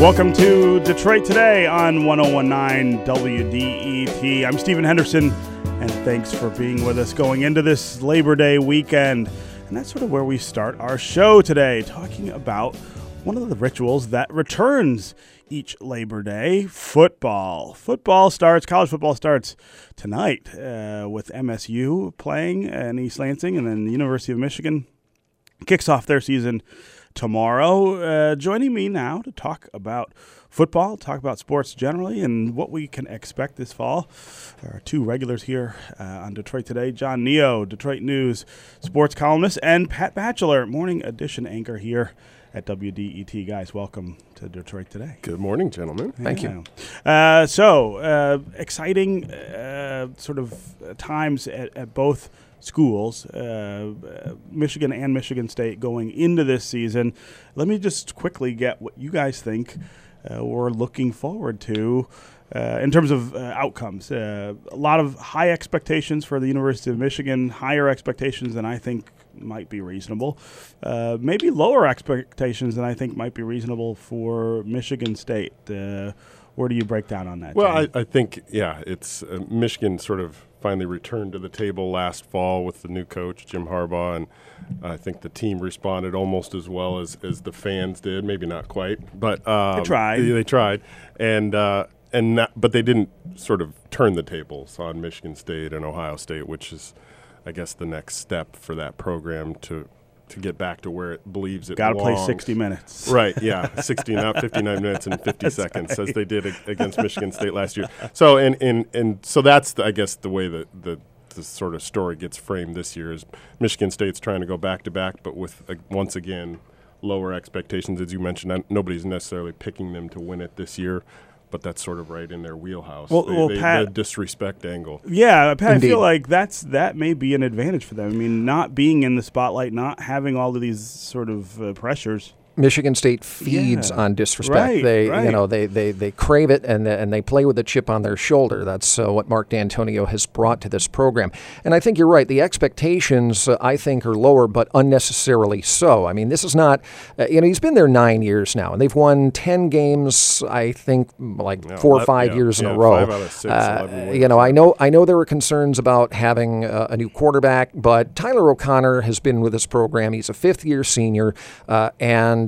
Welcome to Detroit Today on 1019 WDET. I'm Stephen Henderson, and thanks for being with us going into this Labor Day weekend. And that's sort of where we start our show today, talking about one of the rituals that returns each Labor Day football. Football starts, college football starts tonight uh, with MSU playing in East Lansing, and then the University of Michigan kicks off their season tomorrow. Uh, joining me now to talk about football, talk about sports generally, and what we can expect this fall are two regulars here uh, on Detroit Today John Niyo, Detroit News sports columnist, and Pat Batcheller, morning edition anchor here at WDET. Guys, welcome to Detroit Today. Good morning, gentlemen. Thank you. Uh, so, uh, exciting uh, sort of times at, at both schools, uh, Michigan and Michigan State, going into this season. Let me just quickly get what you guys think uh, we're looking forward to. Uh, in terms of uh, outcomes, uh, a lot of high expectations for the University of Michigan, higher expectations than I think might be reasonable. Uh, maybe lower expectations than I think might be reasonable for Michigan State. Uh, where do you break down on that? Well, I, I think, yeah, it's uh, Michigan sort of finally returned to the table last fall with the new coach, Jim Harbaugh, and I think the team responded almost as well as, as the fans did. Maybe not quite, but um, They tried. They, they tried. And, uh, and not, but they didn't sort of turn the tables on Michigan State and Ohio State, which is, I guess, the next step for that program to to get back to where it believes it Got to play 60 minutes. Right, yeah, 60, not 59 minutes and 50 seconds, as they did against Michigan State last year. So, and, and, and so that's, the, I guess, the way that the, the sort of story gets framed this year is Michigan State's trying to go back to back, but with, uh, once again, lower expectations. As you mentioned, nobody's necessarily picking them to win it this year, but that's sort of right in their wheelhouse. Well- They- well, they- Pat- the disrespect angle. Yeah, Pat, I feel like that's that may be an advantage for them. I mean, not being in the spotlight, not having all of these sort of uh, pressures. Michigan State feeds Yeah. on disrespect. Right, they, right. you know, they, they, they crave it and and they play with a chip on their shoulder. That's uh, what Mark Dantonio has brought to this program. And I think you're right. The expectations, uh, I think, are lower, but unnecessarily so. I mean, this is not, uh, you know, he's been there nine years now, and they've won ten games. I think like Yeah, four or five yeah, years in a row. five out of six, Uh, you know, I know I know there were concerns about having uh, a new quarterback, but Tyler O'Connor has been with this program. He's a fifth year senior, uh,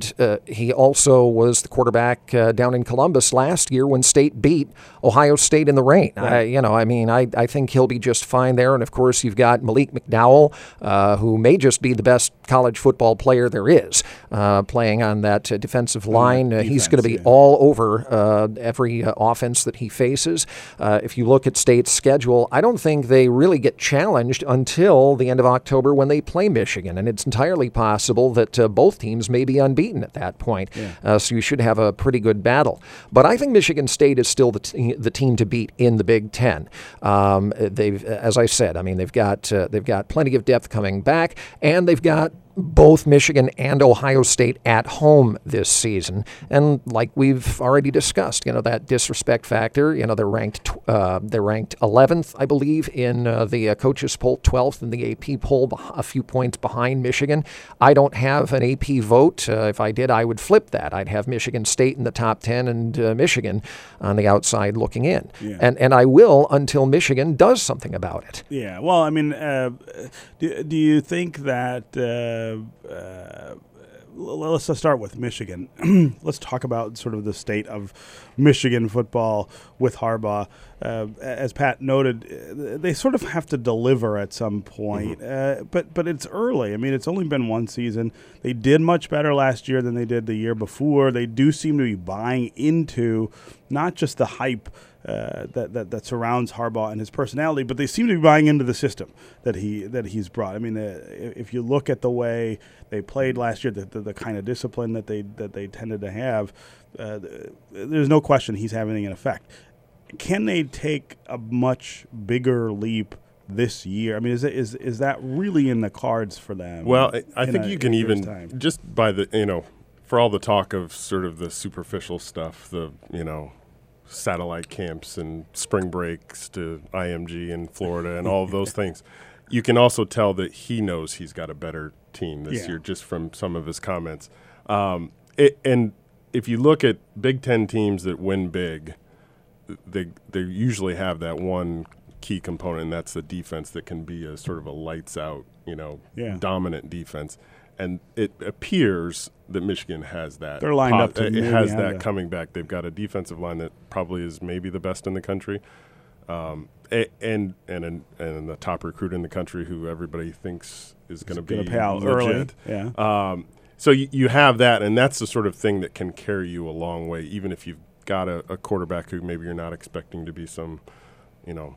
and uh, he also was the quarterback uh, down in Columbus last year when State beat Ohio State in the rain. I, you know, I mean, I, I think he'll be just fine there. And of course, you've got Malik McDowell, uh, who may just be the best college football player there is, uh, playing on that uh, defensive line. Uh, he's going to be yeah. all over uh, every uh, offense that he faces. Uh, if you look at State's schedule, I don't think they really get challenged until the end of October when they play Michigan, and it's entirely possible that uh, both teams may be unbeaten at that point. Uh, so you should have a pretty good battle. But I think Michigan State is still the, the team to beat in the Big Ten. Um, they've, as I said, I mean they've got uh, they've got plenty of depth coming back, and they've got both Michigan and Ohio State at home this season. And like we've already discussed, you know that disrespect factor. You know they're ranked tw- uh, they're ranked 11th, I believe, in uh, the uh, coaches poll, 12th in the AP poll, a few points behind Michigan. I don't have an AP vote. Uh, if I did, I would flip that. I'd have Michigan State in the top 10 and uh, Michigan on the outside looking in. Yeah. And and I will until Michigan does something about it. Yeah. Well, I mean, uh, do, do you think that? Uh, uh, let's start with Michigan. let's talk about sort of the state of Michigan football with Harbaugh. Uh, as Pat noted, uh, they sort of have to deliver at some point. Uh, but but it's early. I mean, it's only been one season. They did much better last year than they did the year before. They do seem to be buying into not just the hype uh, that, that that surrounds Harbaugh and his personality, but they seem to be buying into the system that he that he's brought. I mean, uh, if you look at the way they played last year, the, the, the kind of discipline that they that they tended to have, uh, there's no question he's having an effect. Can they take a much bigger leap this year? I mean, is it, is is that really in the cards for them? Well, I, I think a- you can even time? just by the you know, for all the talk of sort of the superficial stuff, the you know, satellite camps and spring breaks to IMG in Florida and all of those things. You can also tell that he knows he's got a better team this Yeah. year just from some of his comments. Um, it, and if you look at Big Ten teams that win big, they they usually have that one key component, and that's the defense that can be a sort of a lights out, you know, Yeah. dominant defense. And it appears that Michigan has that. They're lined up to It has that coming back. They've got a defensive line that probably is maybe the best in the country, um, and and and and the top recruit in the country who everybody thinks is going to be Going to pay out legit. early. Yeah. Um, so you, you have that, and that's the sort of thing that can carry you a long way, even if you've got a, a quarterback who maybe you're not expecting to be some, you know,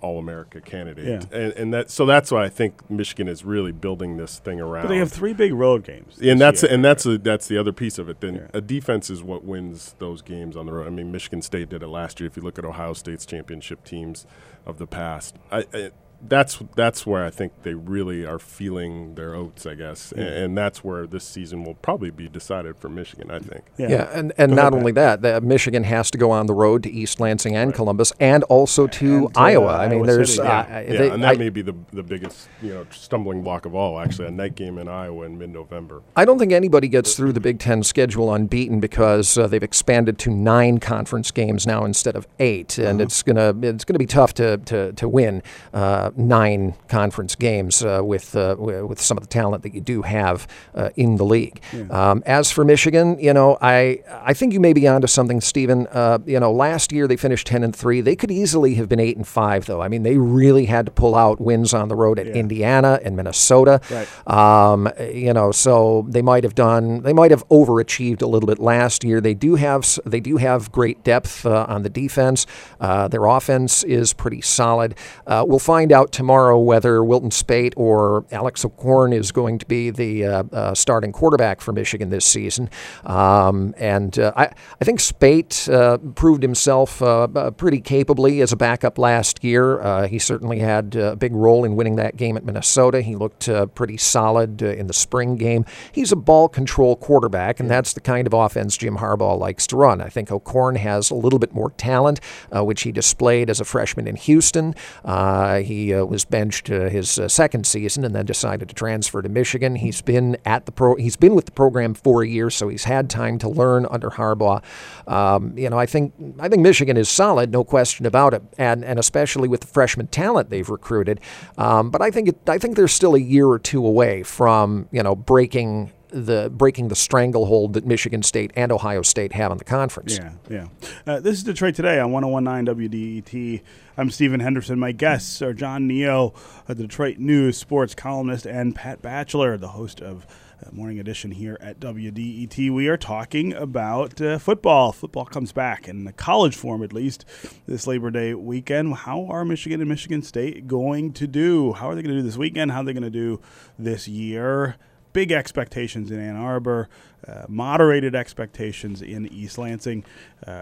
all America candidate. Yeah. And, and that so that's why I think Michigan is really building this thing around. but they have three big road games. and that's year. and that's a, that's the other piece of it. Then Yeah. a defense is what wins those games on the road. I mean, Michigan State did it last year. If you look at Ohio State's championship teams of the past, I, I, that's that's where I think they really are feeling their oats, I guess, Yeah. and, and that's where this season will probably be decided for Michigan. I think. Yeah, and, and Go not ahead, only that, the, Michigan has to go on the road to East Lansing and Columbus, and also to And to Iowa. I mean, Iowa there's City, uh, yeah. Yeah, they- and that I, may be the the biggest you know stumbling block of all. Actually, a night game in Iowa in mid-November. I don't think anybody gets through the Big Ten schedule unbeaten because uh, they've expanded to nine conference games now instead of 8 and it's gonna it's gonna be tough to to, to win uh, nine conference games uh, with uh, with some of the talent that you do have uh, in the league. Um, as for Michigan, you know, I I think you may be onto something, Stephen. Uh, you know, last year they finished ten and three. They could easily have been eight and five, though. I mean, they really had to pull out wins on the road at Yeah. Indiana and Minnesota. Right. Um, you know, so they might have done, they might have overachieved a little bit last year. They do have, they do have great depth uh, on the defense. Uh, their offense is pretty solid. Uh, we'll find out tomorrow whether Wilton Speight or Alex O'Korn is going to be the uh, uh, starting quarterback for Michigan this season. Um, and uh, I, I think Speight uh, proved himself uh, pretty capably as a backup last year. Uh, he certainly had a big role in winning that game at Minnesota. He looked uh, pretty solid uh, in the spring game. He's a ball control quarterback, and that's the kind of offense Jim Harbaugh likes to run. I think O'Korn has a little bit more talent, uh, which he displayed as a freshman in Houston. Uh, he uh, was benched uh, his uh, second season and then decided to transfer to Michigan. He's been at the pro. He's been with the program for a year, so he's had time to learn under Harbaugh. Um, you know, I think I think Michigan is solid, no question about it, and and especially with the freshman talent they've recruited. Um, but I think it, I think they're still a year or two away from you know breaking the breaking the stranglehold that Michigan State and Ohio State have on the conference. Yeah, yeah. Uh, this is Detroit Today on 1019 WDET. I'm Stephen Henderson. My guests are John Niyo, a Detroit News sports columnist, and Pat Batcheller, the host of uh, Morning Edition here at WDET. We are talking about uh, football. Football comes back in the college form, at least, this Labor Day weekend. How are Michigan and Michigan State going to do? How are they going to do this weekend? How are they going to do this year? Big expectations in Ann Arbor, uh, moderated expectations in East Lansing. Uh,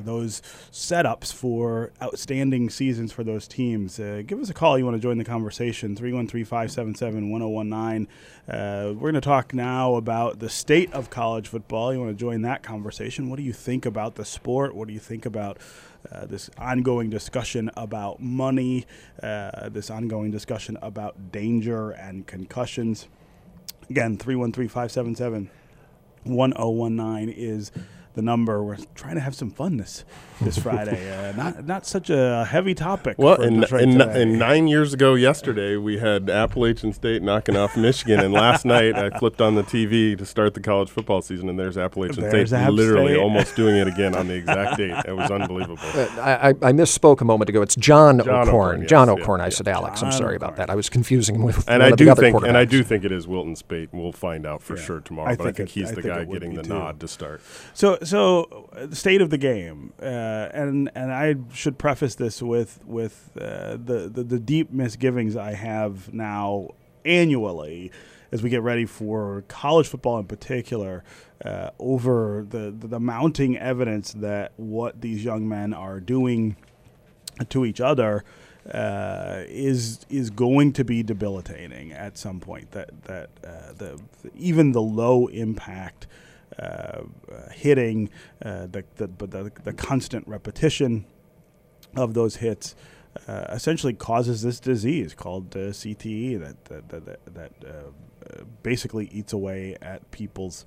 those setups for outstanding seasons for those teams? Uh, give us a call. You want to join the conversation? 313 577 1019. We're going to talk now about the state of college football. You want to join that conversation? What do you think about the sport? What do you think about uh, this ongoing discussion about money, uh, this ongoing discussion about danger and concussions? Again, 313 577 1019 is the number. We're trying to have some fun this this Friday. Uh, not not such a heavy topic. Well, for and, Detroit and, today. and nine years ago yesterday, we had Appalachian State knocking off Michigan, and last night I flipped on the TV to start the college football season, and there's Appalachian There's State App literally State. almost doing it again on the exact date. It was unbelievable. Uh, I, I, I misspoke a moment ago. It's John, John O'Korn. O'Korn, yes, John yeah, O'Korn. I yeah. said Alex. I'm sorry O'Korn. about that. I was confusing him with And one I of the do other think, and I do think it is Wilton Speight. We'll find out for Yeah. sure tomorrow. I but I think think it- he's I the think guy getting the too. nod to start. So, so uh, the state of the game, uh, and and I should preface this with with uh, the, the the deep misgivings I have now annually as we get ready for college football in particular, uh, over the, the the mounting evidence that what these young men are doing to each other uh, is is going to be debilitating at some point. That that uh, the, even the low impact hitting, uh, the, the the the constant repetition of those hits. Uh, essentially causes this disease called uh, CTE that that that, that uh, uh, basically eats away at people's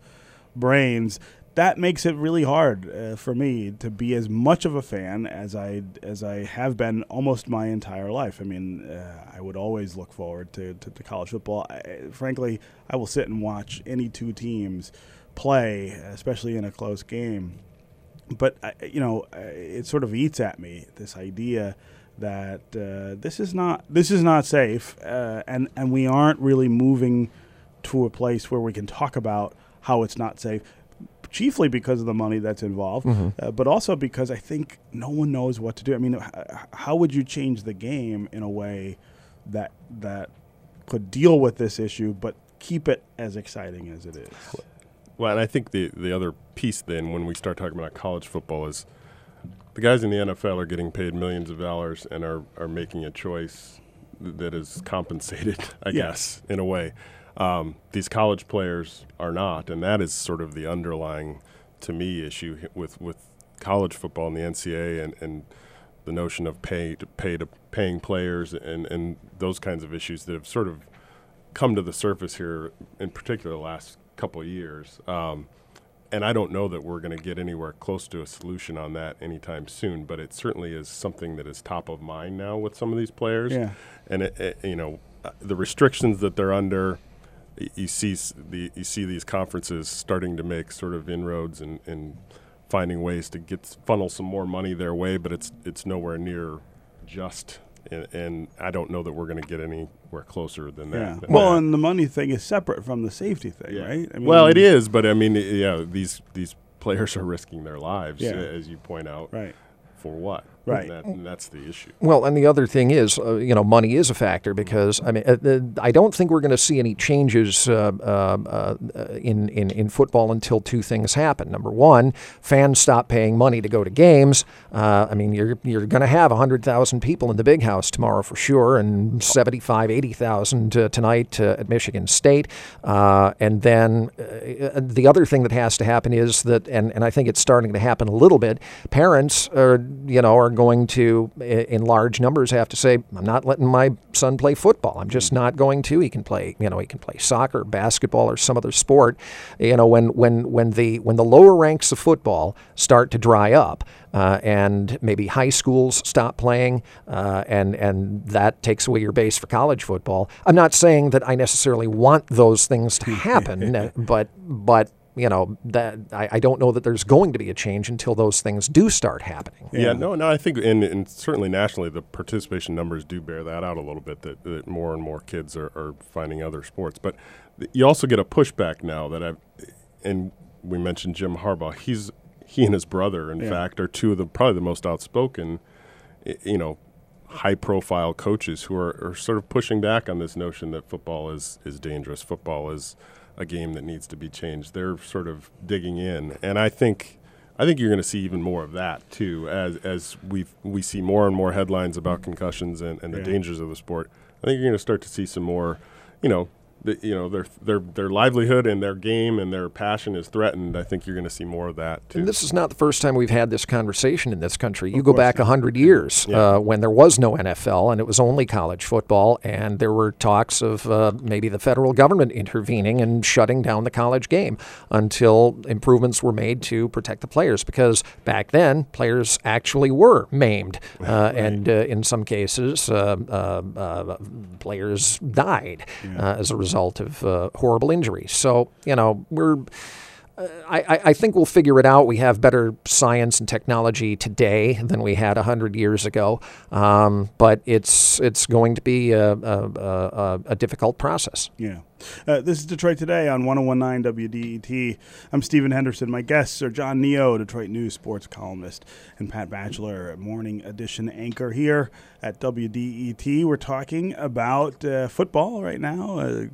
brains. that makes it really hard uh, for me to be as much of a fan as I as I have been almost my entire life. I mean, uh, I would always look forward to, to, to college football. I, frankly, I will sit and watch any two teams play, especially in a close game. But you know, it sort of eats at me this idea that uh, this is not this is not safe, uh, and and we aren't really moving to a place where we can talk about how it's not safe chiefly because of the money that's involved, mm-hmm. uh, but also because I think no one knows what to do. I mean, how would you change the game in a way that that could deal with this issue, but keep it as exciting as it is? Well, and I think the the other piece then, when we start talking about college football, is the guys in the NFL are getting paid millions of dollars and are are making a choice that is compensated, I guess, in a way. Um, these college players are not, and that is sort of the underlying, to me, issue with with college football and the NCAA and, and the notion of pay to pay to paying players and, and those kinds of issues that have sort of come to the surface here, in particular, the last couple of years. Um, and I don't know that we're going to get anywhere close to a solution on that anytime soon, but it certainly is something that is top of mind now with some of these players. Yeah. And it, it, you know, uh, the restrictions that they're under you see the you see these conferences starting to make sort of inroads and, and finding ways to get funnel some more money their way, but it's it's nowhere near just. And, and I don't know that we're going to get anywhere closer than that. Yeah. Than well, that. and the money thing is separate from the safety thing, yeah. right? I mean, well, it is, but I mean, yeah, these these players are risking their lives, yeah. as you point out. Right. For what? Right. And, that, that's the issue. Well, and the other thing is, uh, you know, money is a factor because I mean, uh, I don't think we're going to see any changes uh, uh, uh, in, in in football until two things happen. Number one, fans stop paying money to go to games. Uh, I mean, you're you're going to have hundred thousand people in the big house tomorrow for sure, and 75, 80,000 tonight at Michigan State. and then the other thing that has to happen is that, and, and I think it's starting to happen a little bit. Parents are, you know, are going to, in large numbers, have to say, I'm not letting my son play football. I'm just not going to. He can play, you know, he can play soccer, basketball, or some other sport. You know, when when when the when the lower ranks of football start to dry up, uh, and maybe high schools stop playing, uh, and and that takes away your base for college football. I'm not saying that I necessarily want those things to happen, but but you know that I, I, don't know that there's going to be a change until those things do start happening. Yeah, yeah no, no. I think, and, and, certainly nationally, the participation numbers do bear that out a little bit. That, that more and more kids are, are, finding other sports, but you also get a pushback now that I've, and we mentioned Jim Harbaugh. He's he and his brother, in yeah. fact, are two of the probably the most outspoken, you know, high-profile coaches who are, are sort of pushing back on this notion that football is is dangerous. Football is a game that needs to be changed. They're sort of digging in, and I think I think you're going to see even more of that too, as as we we see more and more headlines about concussions and, and the yeah. dangers of the sport. I think you're going to start to see some more, you know, the, you know their their their livelihood and their game and their passion is threatened, I think you're going to see more of that too. And this is not the first time we've had this conversation in this country. You of go back hundred years yeah. uh, when there was no NFL and it was only college football, and there were talks of uh, maybe the federal government intervening and shutting down the college game until improvements were made to protect the players. Because back then, players actually were maimed, uh, right. and uh, in some cases, uh, uh, players died yeah. as a result result of uh, horrible injuries. So, you know, we're. I, I, think we'll figure it out. We have better science and technology today than we had 100 years ago, um, but it's it's going to be a, a, a, a difficult process. Yeah. Uh, this is Detroit Today on 1019 WDET. I'm Stephen Henderson. My guests are John Niyo, Detroit News sports columnist, and Pat Batcheller, morning edition anchor here at WDET. We're talking about uh, football right now. Uh,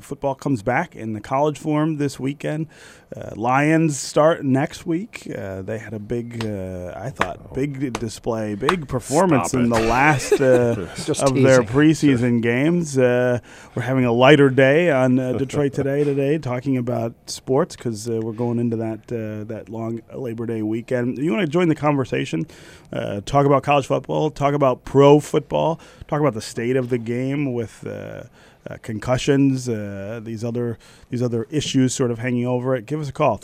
football comes back in the college form this weekend. Uh, Lions start next week. Uh, they had a big, uh, I thought, big display, big performance in the last of their preseason games. we're having a lighter day on Detroit Today today, talking about sports because we're going into that that long Labor Day weekend. You want to join the conversation? talk about college football. Talk about pro football. Talk about the state of the game with uh, uh, concussions, uh, these other these other issues sort of hanging over it, give us a call.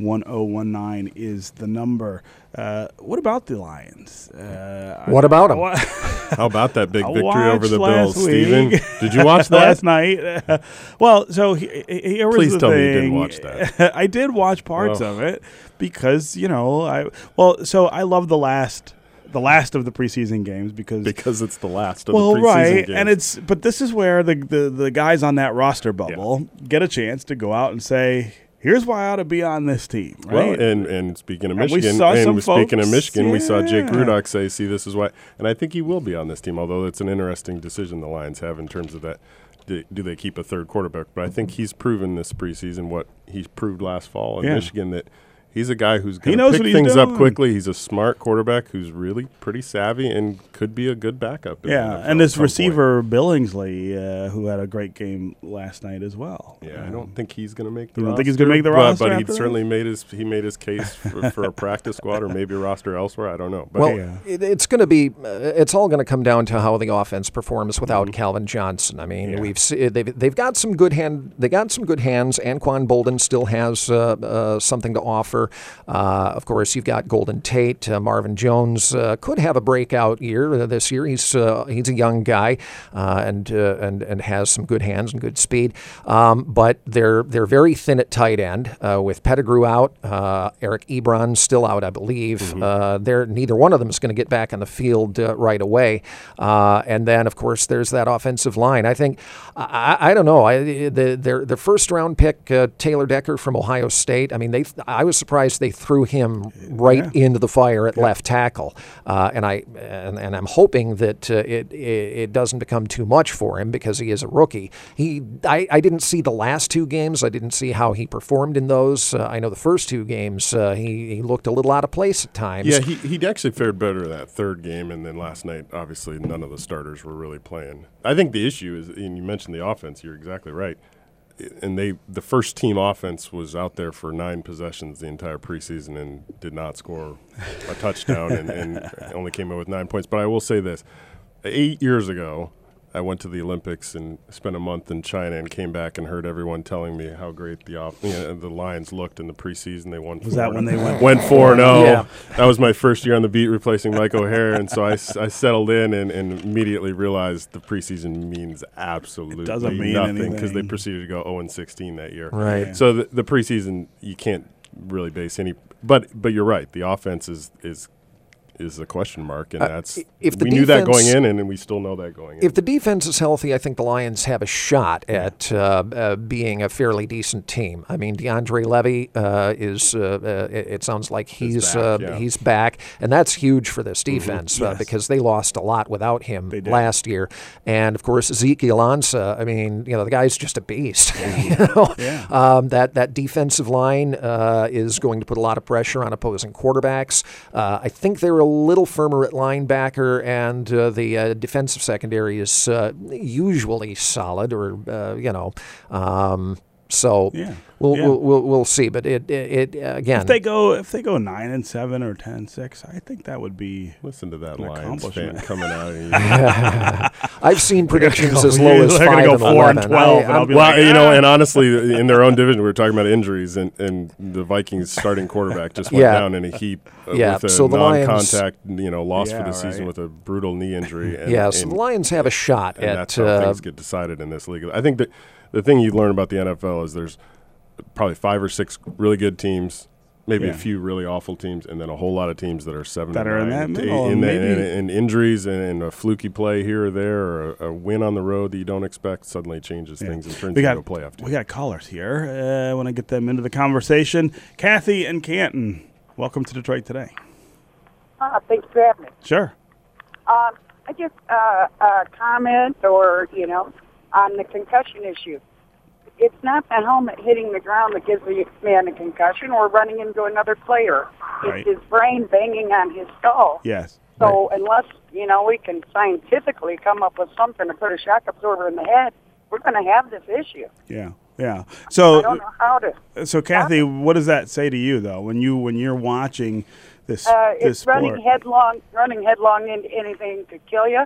313-577-1019 is the number. Uh, what about the Lions? Uh, What about 'em? How about that big victory over the Bills, last Steven? Did you watch that? last night. well, so he, he- here was Please the tell me you didn't watch that. I did watch parts Oh. of it because you know I well, so I love the last the last of the preseason games because. because it's the last of well, the preseason right, games. and it's but this is where the, the the guys on that roster bubble get a chance to go out and say, "Here's why I ought to be on this team." Well, Right? and and speaking of we Michigan, and some speaking of Michigan, we saw Jake. Rudock say, "See, this is why," and I think he will be on this team. Although it's an interesting decision the Lions have in terms of that. Do, do they keep a third quarterback? But I think he's proven this preseason what he proved last fall in Yeah. Michigan that he's a guy who's going to knows pick what he's things up quickly. He's a smart quarterback who's really pretty savvy and could be a good backup. yeah, and at this some point. receiver Billingsley, uh, who had a great game last night as well. Yeah, I Um, don't think he's going to make the You don't roster. think he's gonna make the but, roster But he certainly made his he made his case for, for a practice squad or maybe a roster elsewhere. I don't know. But Well, Yeah. it, it's going to be. Uh, it's all going to come down to how the offense performs without Calvin Johnson. I mean, Yeah. we've se- they've they've got some good hand. They got some good hands. Anquan Boldin still has uh, uh, something to offer. Uh, of course, you've got Golden Tate, uh, Marvin Jones uh, could have a breakout year uh, this year. He's uh, he's a young guy uh, and and and has some good hands and good speed. Um, but they're they're very thin at tight end uh, with Pettigrew out, uh, Eric Ebron still out, I believe. Uh, they're neither one of them is going to get back on the field uh, right away. Uh, and then of course there's that offensive line. I think I, I I don't know. I the their their first round pick uh, Taylor Decker from Ohio State. I mean they I was surprised they threw him right into the fire at left tackle. Uh, and I and, and I'm hoping that uh, it, it it doesn't become too much for him because he is a rookie. He I, I didn't see the last two games. I didn't see how he performed in those. Uh, I know the first two games uh, he he looked a little out of place at times. yeah, he he actually fared better that third game, and then last night, obviously, none of the starters were really playing. I think the issue is, and you mentioned the offense. You're exactly right. And they, the first team offense was out there for nine possessions the entire preseason and did not score a touchdown and, and only came in with nine points. But I will say this: eight years ago, I went to the Olympics and spent a month in China and came back and heard everyone telling me how great the off, you know, the Lions looked in the preseason. They won. Was that when they went? went four and oh. zero. Oh? Yeah. That was my first year on the beat, replacing Mike O'Hara, and so I, I settled in and, and immediately realized the preseason means absolutely doesn't mean nothing because they proceeded to go zero and sixteen that year. Right. So the, the preseason you can't really base any, but but you're right. The offense is is is a question mark, and that's Uh, if the we knew that going in, and we still know that going in. If the defense is healthy, I think the Lions have a shot at uh, uh, being a fairly decent team. I mean, DeAndre Levy uh, is. Uh, uh, it, sounds like he's back, uh, yeah. Mm-hmm. he's back, and that's huge for this defense uh, Yes. because they lost a lot without him last year. And of course, Ezekiel Ansah. I mean, you know, the guy's just a beast. you know, Yeah. um, that that defensive line uh, is going to put a lot of pressure on opposing quarterbacks. Uh, I think they're a little firmer at linebacker, and uh, the uh, defensive secondary is uh, usually solid, or uh, you know. Um, so Yeah. we'll, Yeah. we'll, we'll we'll see, but it it, it again. If they go, if they go nine and seven or 10-6, I think that would be. Listen to that An Lions fan coming out. And I've seen predictions go- as low as they're gonna five go and four and 11. 12, I, and I'll be well, like, you know, "Ah." and honestly, in their own division, we were talking about injuries, and, and the Vikings starting quarterback just went Yeah. down in a heap uh, Yeah, with a so non-contact, you know, loss Yeah, for the season right. with a brutal knee injury. And, yeah, so and, the Lions have a shot and at that's how uh, things get decided in this league. I think that the thing you learn about the NFL is there's probably five or six really good teams. Maybe Yeah. a few really awful teams, and then a whole lot of teams that are seven That and are in nine, that middle, in and the- maybe- and, and injuries and, and a fluky play here or there, or a, a win on the road that you don't expect suddenly changes Yeah. things and turns We into a playoff team. we got callers here. Uh, I want to get them into the conversation. Kathy and Canton, welcome to Detroit today. Uh, thanks for having me. Sure. Um, I just uh, a comment or you know on the concussion issue. It's not the helmet hitting the ground that gives the man a concussion or running into another player. Right. It's his brain banging on his skull. Yes. So unless you know we can scientifically come up with something to put a shock absorber in the head, we're going to have this issue. Yeah. Yeah. So I don't know how to. so Kathy, what does that say to you though when you when you're watching this Uh, this it's running headlong, running headlong into anything could kill you.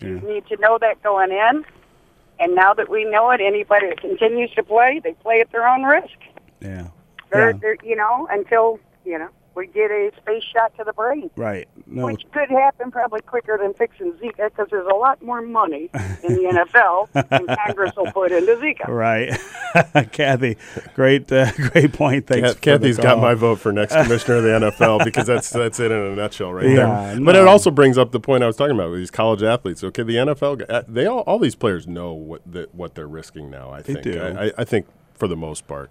You need to know that going in. And now that we know it, anybody that continues to play, they play at their own risk. Yeah. They're, Yeah. they're you know, until you know we get a space shot to the brain, Right. No. which could happen probably quicker than fixing Zika because there's a lot more money in the NFL than Congress will put into Zika. Right. Kathy, great, uh, great point. Thanks. Kath- for the Kathy's got my vote for next commissioner of the NFL because that's that's it in a nutshell right Yeah, there. But no. it also brings up the point I was talking about with these college athletes. Okay, the NFL, g- uh, they all all these players know what the, what they're risking now. I They think. do. I, I- I think for the most part.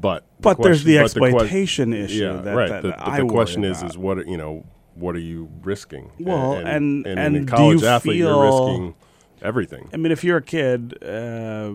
But the But there's the question- but que- exploitation issue Yeah, that- right. that the, the question is, about. is what are- you know, what are you risking? Well, and- in and a do college you athlete, you're feel- risking everything. I mean, if you're a kid uh,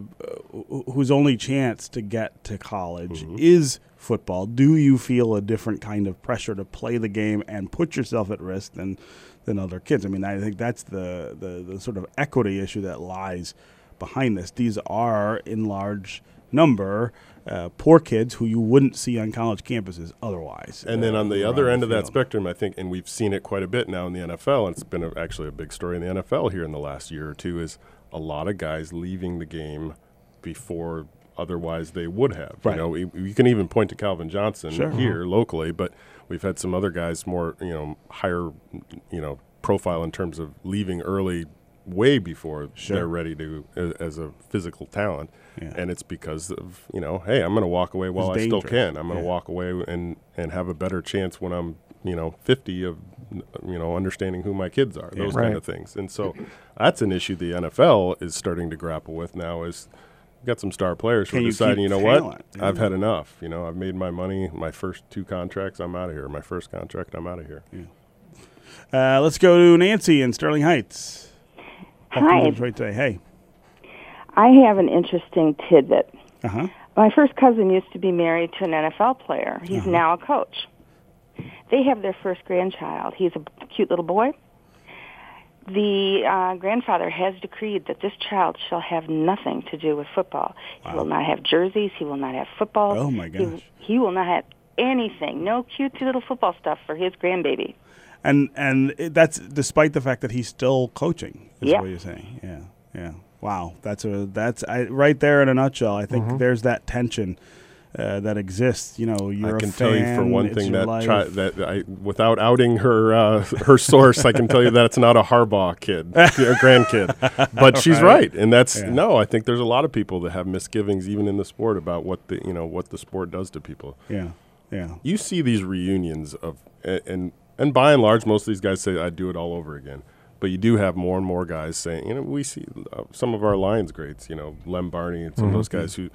whose only chance to get to college Mm-hmm. is football, do you feel a different kind of pressure to play the game and put yourself at risk than than other kids? I mean, I think that's the the, the sort of equity issue that lies behind this. These are in large number uh, poor kids who you wouldn't see on college campuses otherwise. And then on the other end of that spectrum, I think, and we've seen it quite a bit now in the NFL, and it's been a, actually a big story in the NFL here in the last year or two, is a lot of guys leaving the game before otherwise they would have. Right. You know, you, you can even point to Calvin Johnson Sure. here locally, but we've had some other guys more, you know, higher, you know, profile in terms of leaving early way before Sure. they're ready to uh, as a physical talent Yeah. and it's because of you know hey i'm going to walk away while It's i still can i'm going to Yeah. walk away and and have a better chance when i'm you know 50 of you know understanding who my kids are those Right. kind of things and so that's an issue the nfl is starting to grapple with now is got some star players who are you deciding you know talent? what Yeah. i've had enough you know i've made my money my first two contracts i'm out of here my first contract i'm out of here Uh, let's go to Nancy in Sterling Heights. Hi. Welcome today. Hey. I have an interesting tidbit. Uh huh. My first cousin used to be married to an NFL player. He's Uh-huh. now a coach. They have their first grandchild. He's a cute little boy. The uh, grandfather has decreed that this child shall have nothing to do with football. He will not have jerseys. He will not have football. Oh, my gosh. He, will not have anything. No cute little football stuff for his grandbaby. And and it, that's despite the fact that he's still coaching. Is Yeah. what you're saying. Yeah. Yeah. Wow. That's a that's I, right there in a nutshell. I think Mm-hmm. there's that tension uh, that exists. You know, you're I can tell you for one thing that tri- that I, without outing her uh, her source, I can tell you that it's not a Harbaugh kid, a grandkid. But she's Right. and that's Yeah. no. I think there's a lot of people that have misgivings, even in the sport, about what the you know what the sport does to people. yeah. Yeah. You see these reunions of a- and and by and large, most of these guys say I'd do it all over again. But you do have more and more guys saying, you know, we see uh, some of our Lions greats, you know, Lem Barney and some of those guys who,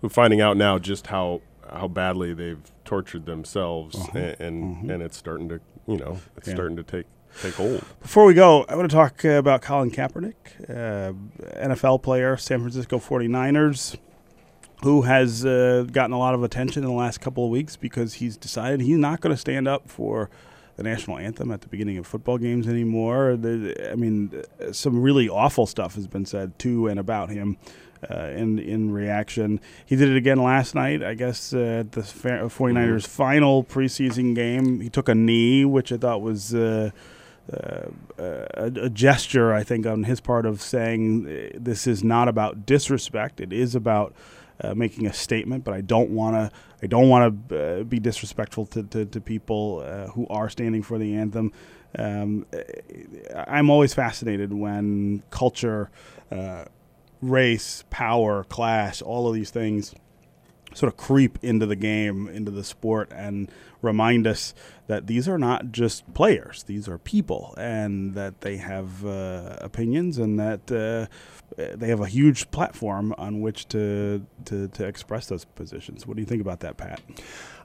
who finding out now just how how badly they've tortured themselves, and and, and it's starting to, you know, it's Yeah. starting to take take hold. Before we go, I want to talk uh, about Colin Kaepernick, uh, NFL player, San Francisco 49ers, who has uh, gotten a lot of attention in the last couple of weeks because he's decided he's not going to stand up for the national anthem at the beginning of football games anymore. The, I mean, uh, some really awful stuff has been said to and about him. Uh, in in reaction, he did it again last night. I guess uh, at the 49ers' final preseason game, he took a knee, which I thought was uh, uh, a, a gesture, I think, on his part of saying uh, this is not about disrespect. It is about uh, making a statement. But I don't want to. I don't want to uh, be disrespectful to, to, to people uh, who are standing for the anthem. Um, I'm always fascinated when culture, uh, race, power, class, all of these things sort of creep into the game, into the sport, and remind us that these are not just players; these are people, and that they have uh, opinions, and that uh, they have a huge platform on which to, to to express those positions. What do you think about that, Pat?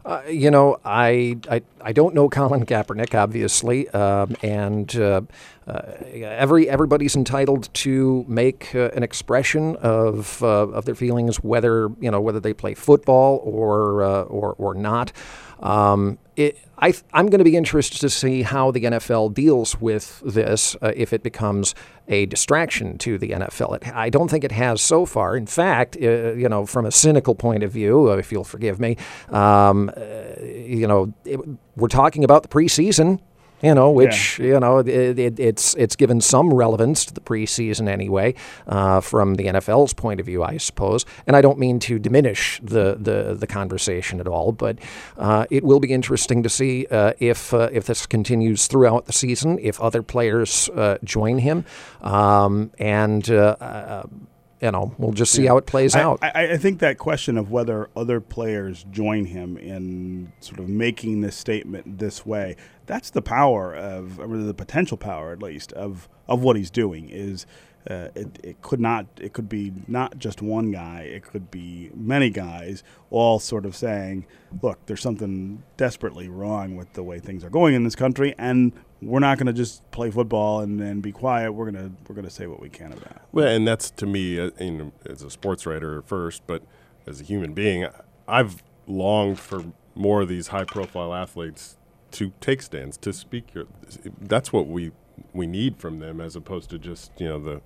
Uh, you know, I, I I don't know Colin Kaepernick, obviously, um, and uh, uh, every everybody's entitled to make uh, an expression of uh, of their feelings, whether you know whether they play football or or or not. Um, it, I, I'm going to be interested to see how the NFL deals with this if it becomes a distraction to the NFL. It, I don't think it has so far. In fact, uh, you know, from a cynical point of view, uh, if you'll forgive me, um, uh, you know, it, we're talking about the preseason. You know, which you know it, it, it's it's given some relevance to the preseason anyway, uh, from the NFL's point of view, I suppose. And I don't mean to diminish the the, the conversation at all, but uh, it will be interesting to see uh, if uh, if this continues throughout the season, if other players uh, join him, um, and. You know, we'll just see how it plays I, out. I, I think that question of whether other players join him in sort of making this statement this way, that's the power of, or the potential power at least, of, of what he's doing is uh, it, it could not it could be not just one guy it could be many guys all sort of saying look there's something desperately wrong with the way things are going in this country and we're not going to just play football and, and be quiet we're going to we're to say what we can about it Well, and that's to me, uh, as a sports writer first, but as a human being, I've longed for more of these high-profile athletes to take stands, to speak. Your, that's what we we need from them, as opposed to just you know the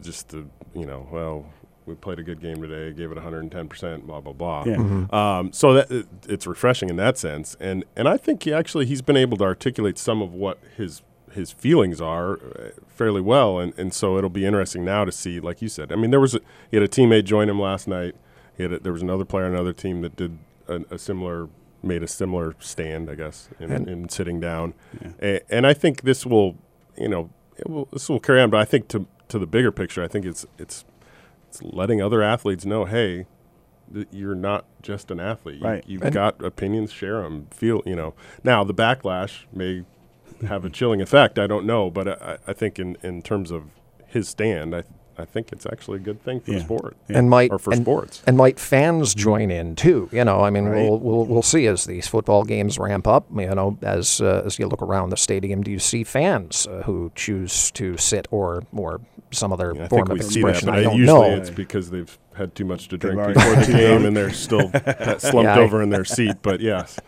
just the you know well we played a good game today, gave it 110 percent, blah blah blah. Yeah. Um, so that it, it's refreshing in that sense, and and I think he actually he's been able to articulate some of what his his feelings are uh, fairly well, and, and so it'll be interesting now to see, like you said. I mean, there was a, he had a teammate join him last night. He had a, there was another player on another team that did a, a similar made a similar stand, I guess, in, And- in sitting down, A- and I think this will, you know, it will, this will carry on. But I think to to the bigger picture, I think it's it's it's letting other athletes know, hey, th- you're not just an athlete. You, Right. You've And- got opinions, share them. Feel, you know. Now the backlash may have a chilling effect. I don't know, but I, I think in in terms of his stand, I I think it's actually a good thing for Yeah. the sport and might or for and, sports. and might fans join in too? You know, I mean, Right. we'll, we'll we'll see as these football games ramp up. You know, as uh, as you look around the stadium, do you see fans uh, who choose to sit or or some other I form think we of see that, expression? but I I don't usually know. it's because they've had too much to drink already before had the game and they're still slumped Yeah, I- over in their seat. But yes,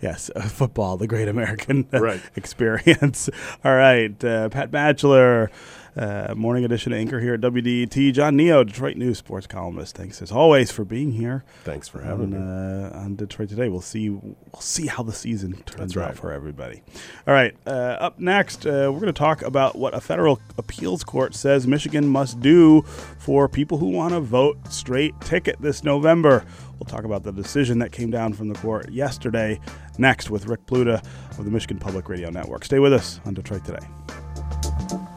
Yes, uh, football, the great American Right. experience. All right, uh, Pat Batcheller, uh, morning edition anchor here at WDET. John Niyo, Detroit News sports columnist. Thanks as always for being here thanks for on, having me. uh, on Detroit today. We'll see. We'll see how the season turns out for everybody. All right, uh, up next, uh, we're going to talk about what a federal appeals court says Michigan must do for people who want to vote straight ticket this November. We'll talk about the decision that came down from the court yesterday. Next, with Rick Pluta of the Michigan Public Radio Network. Stay with us on Detroit today.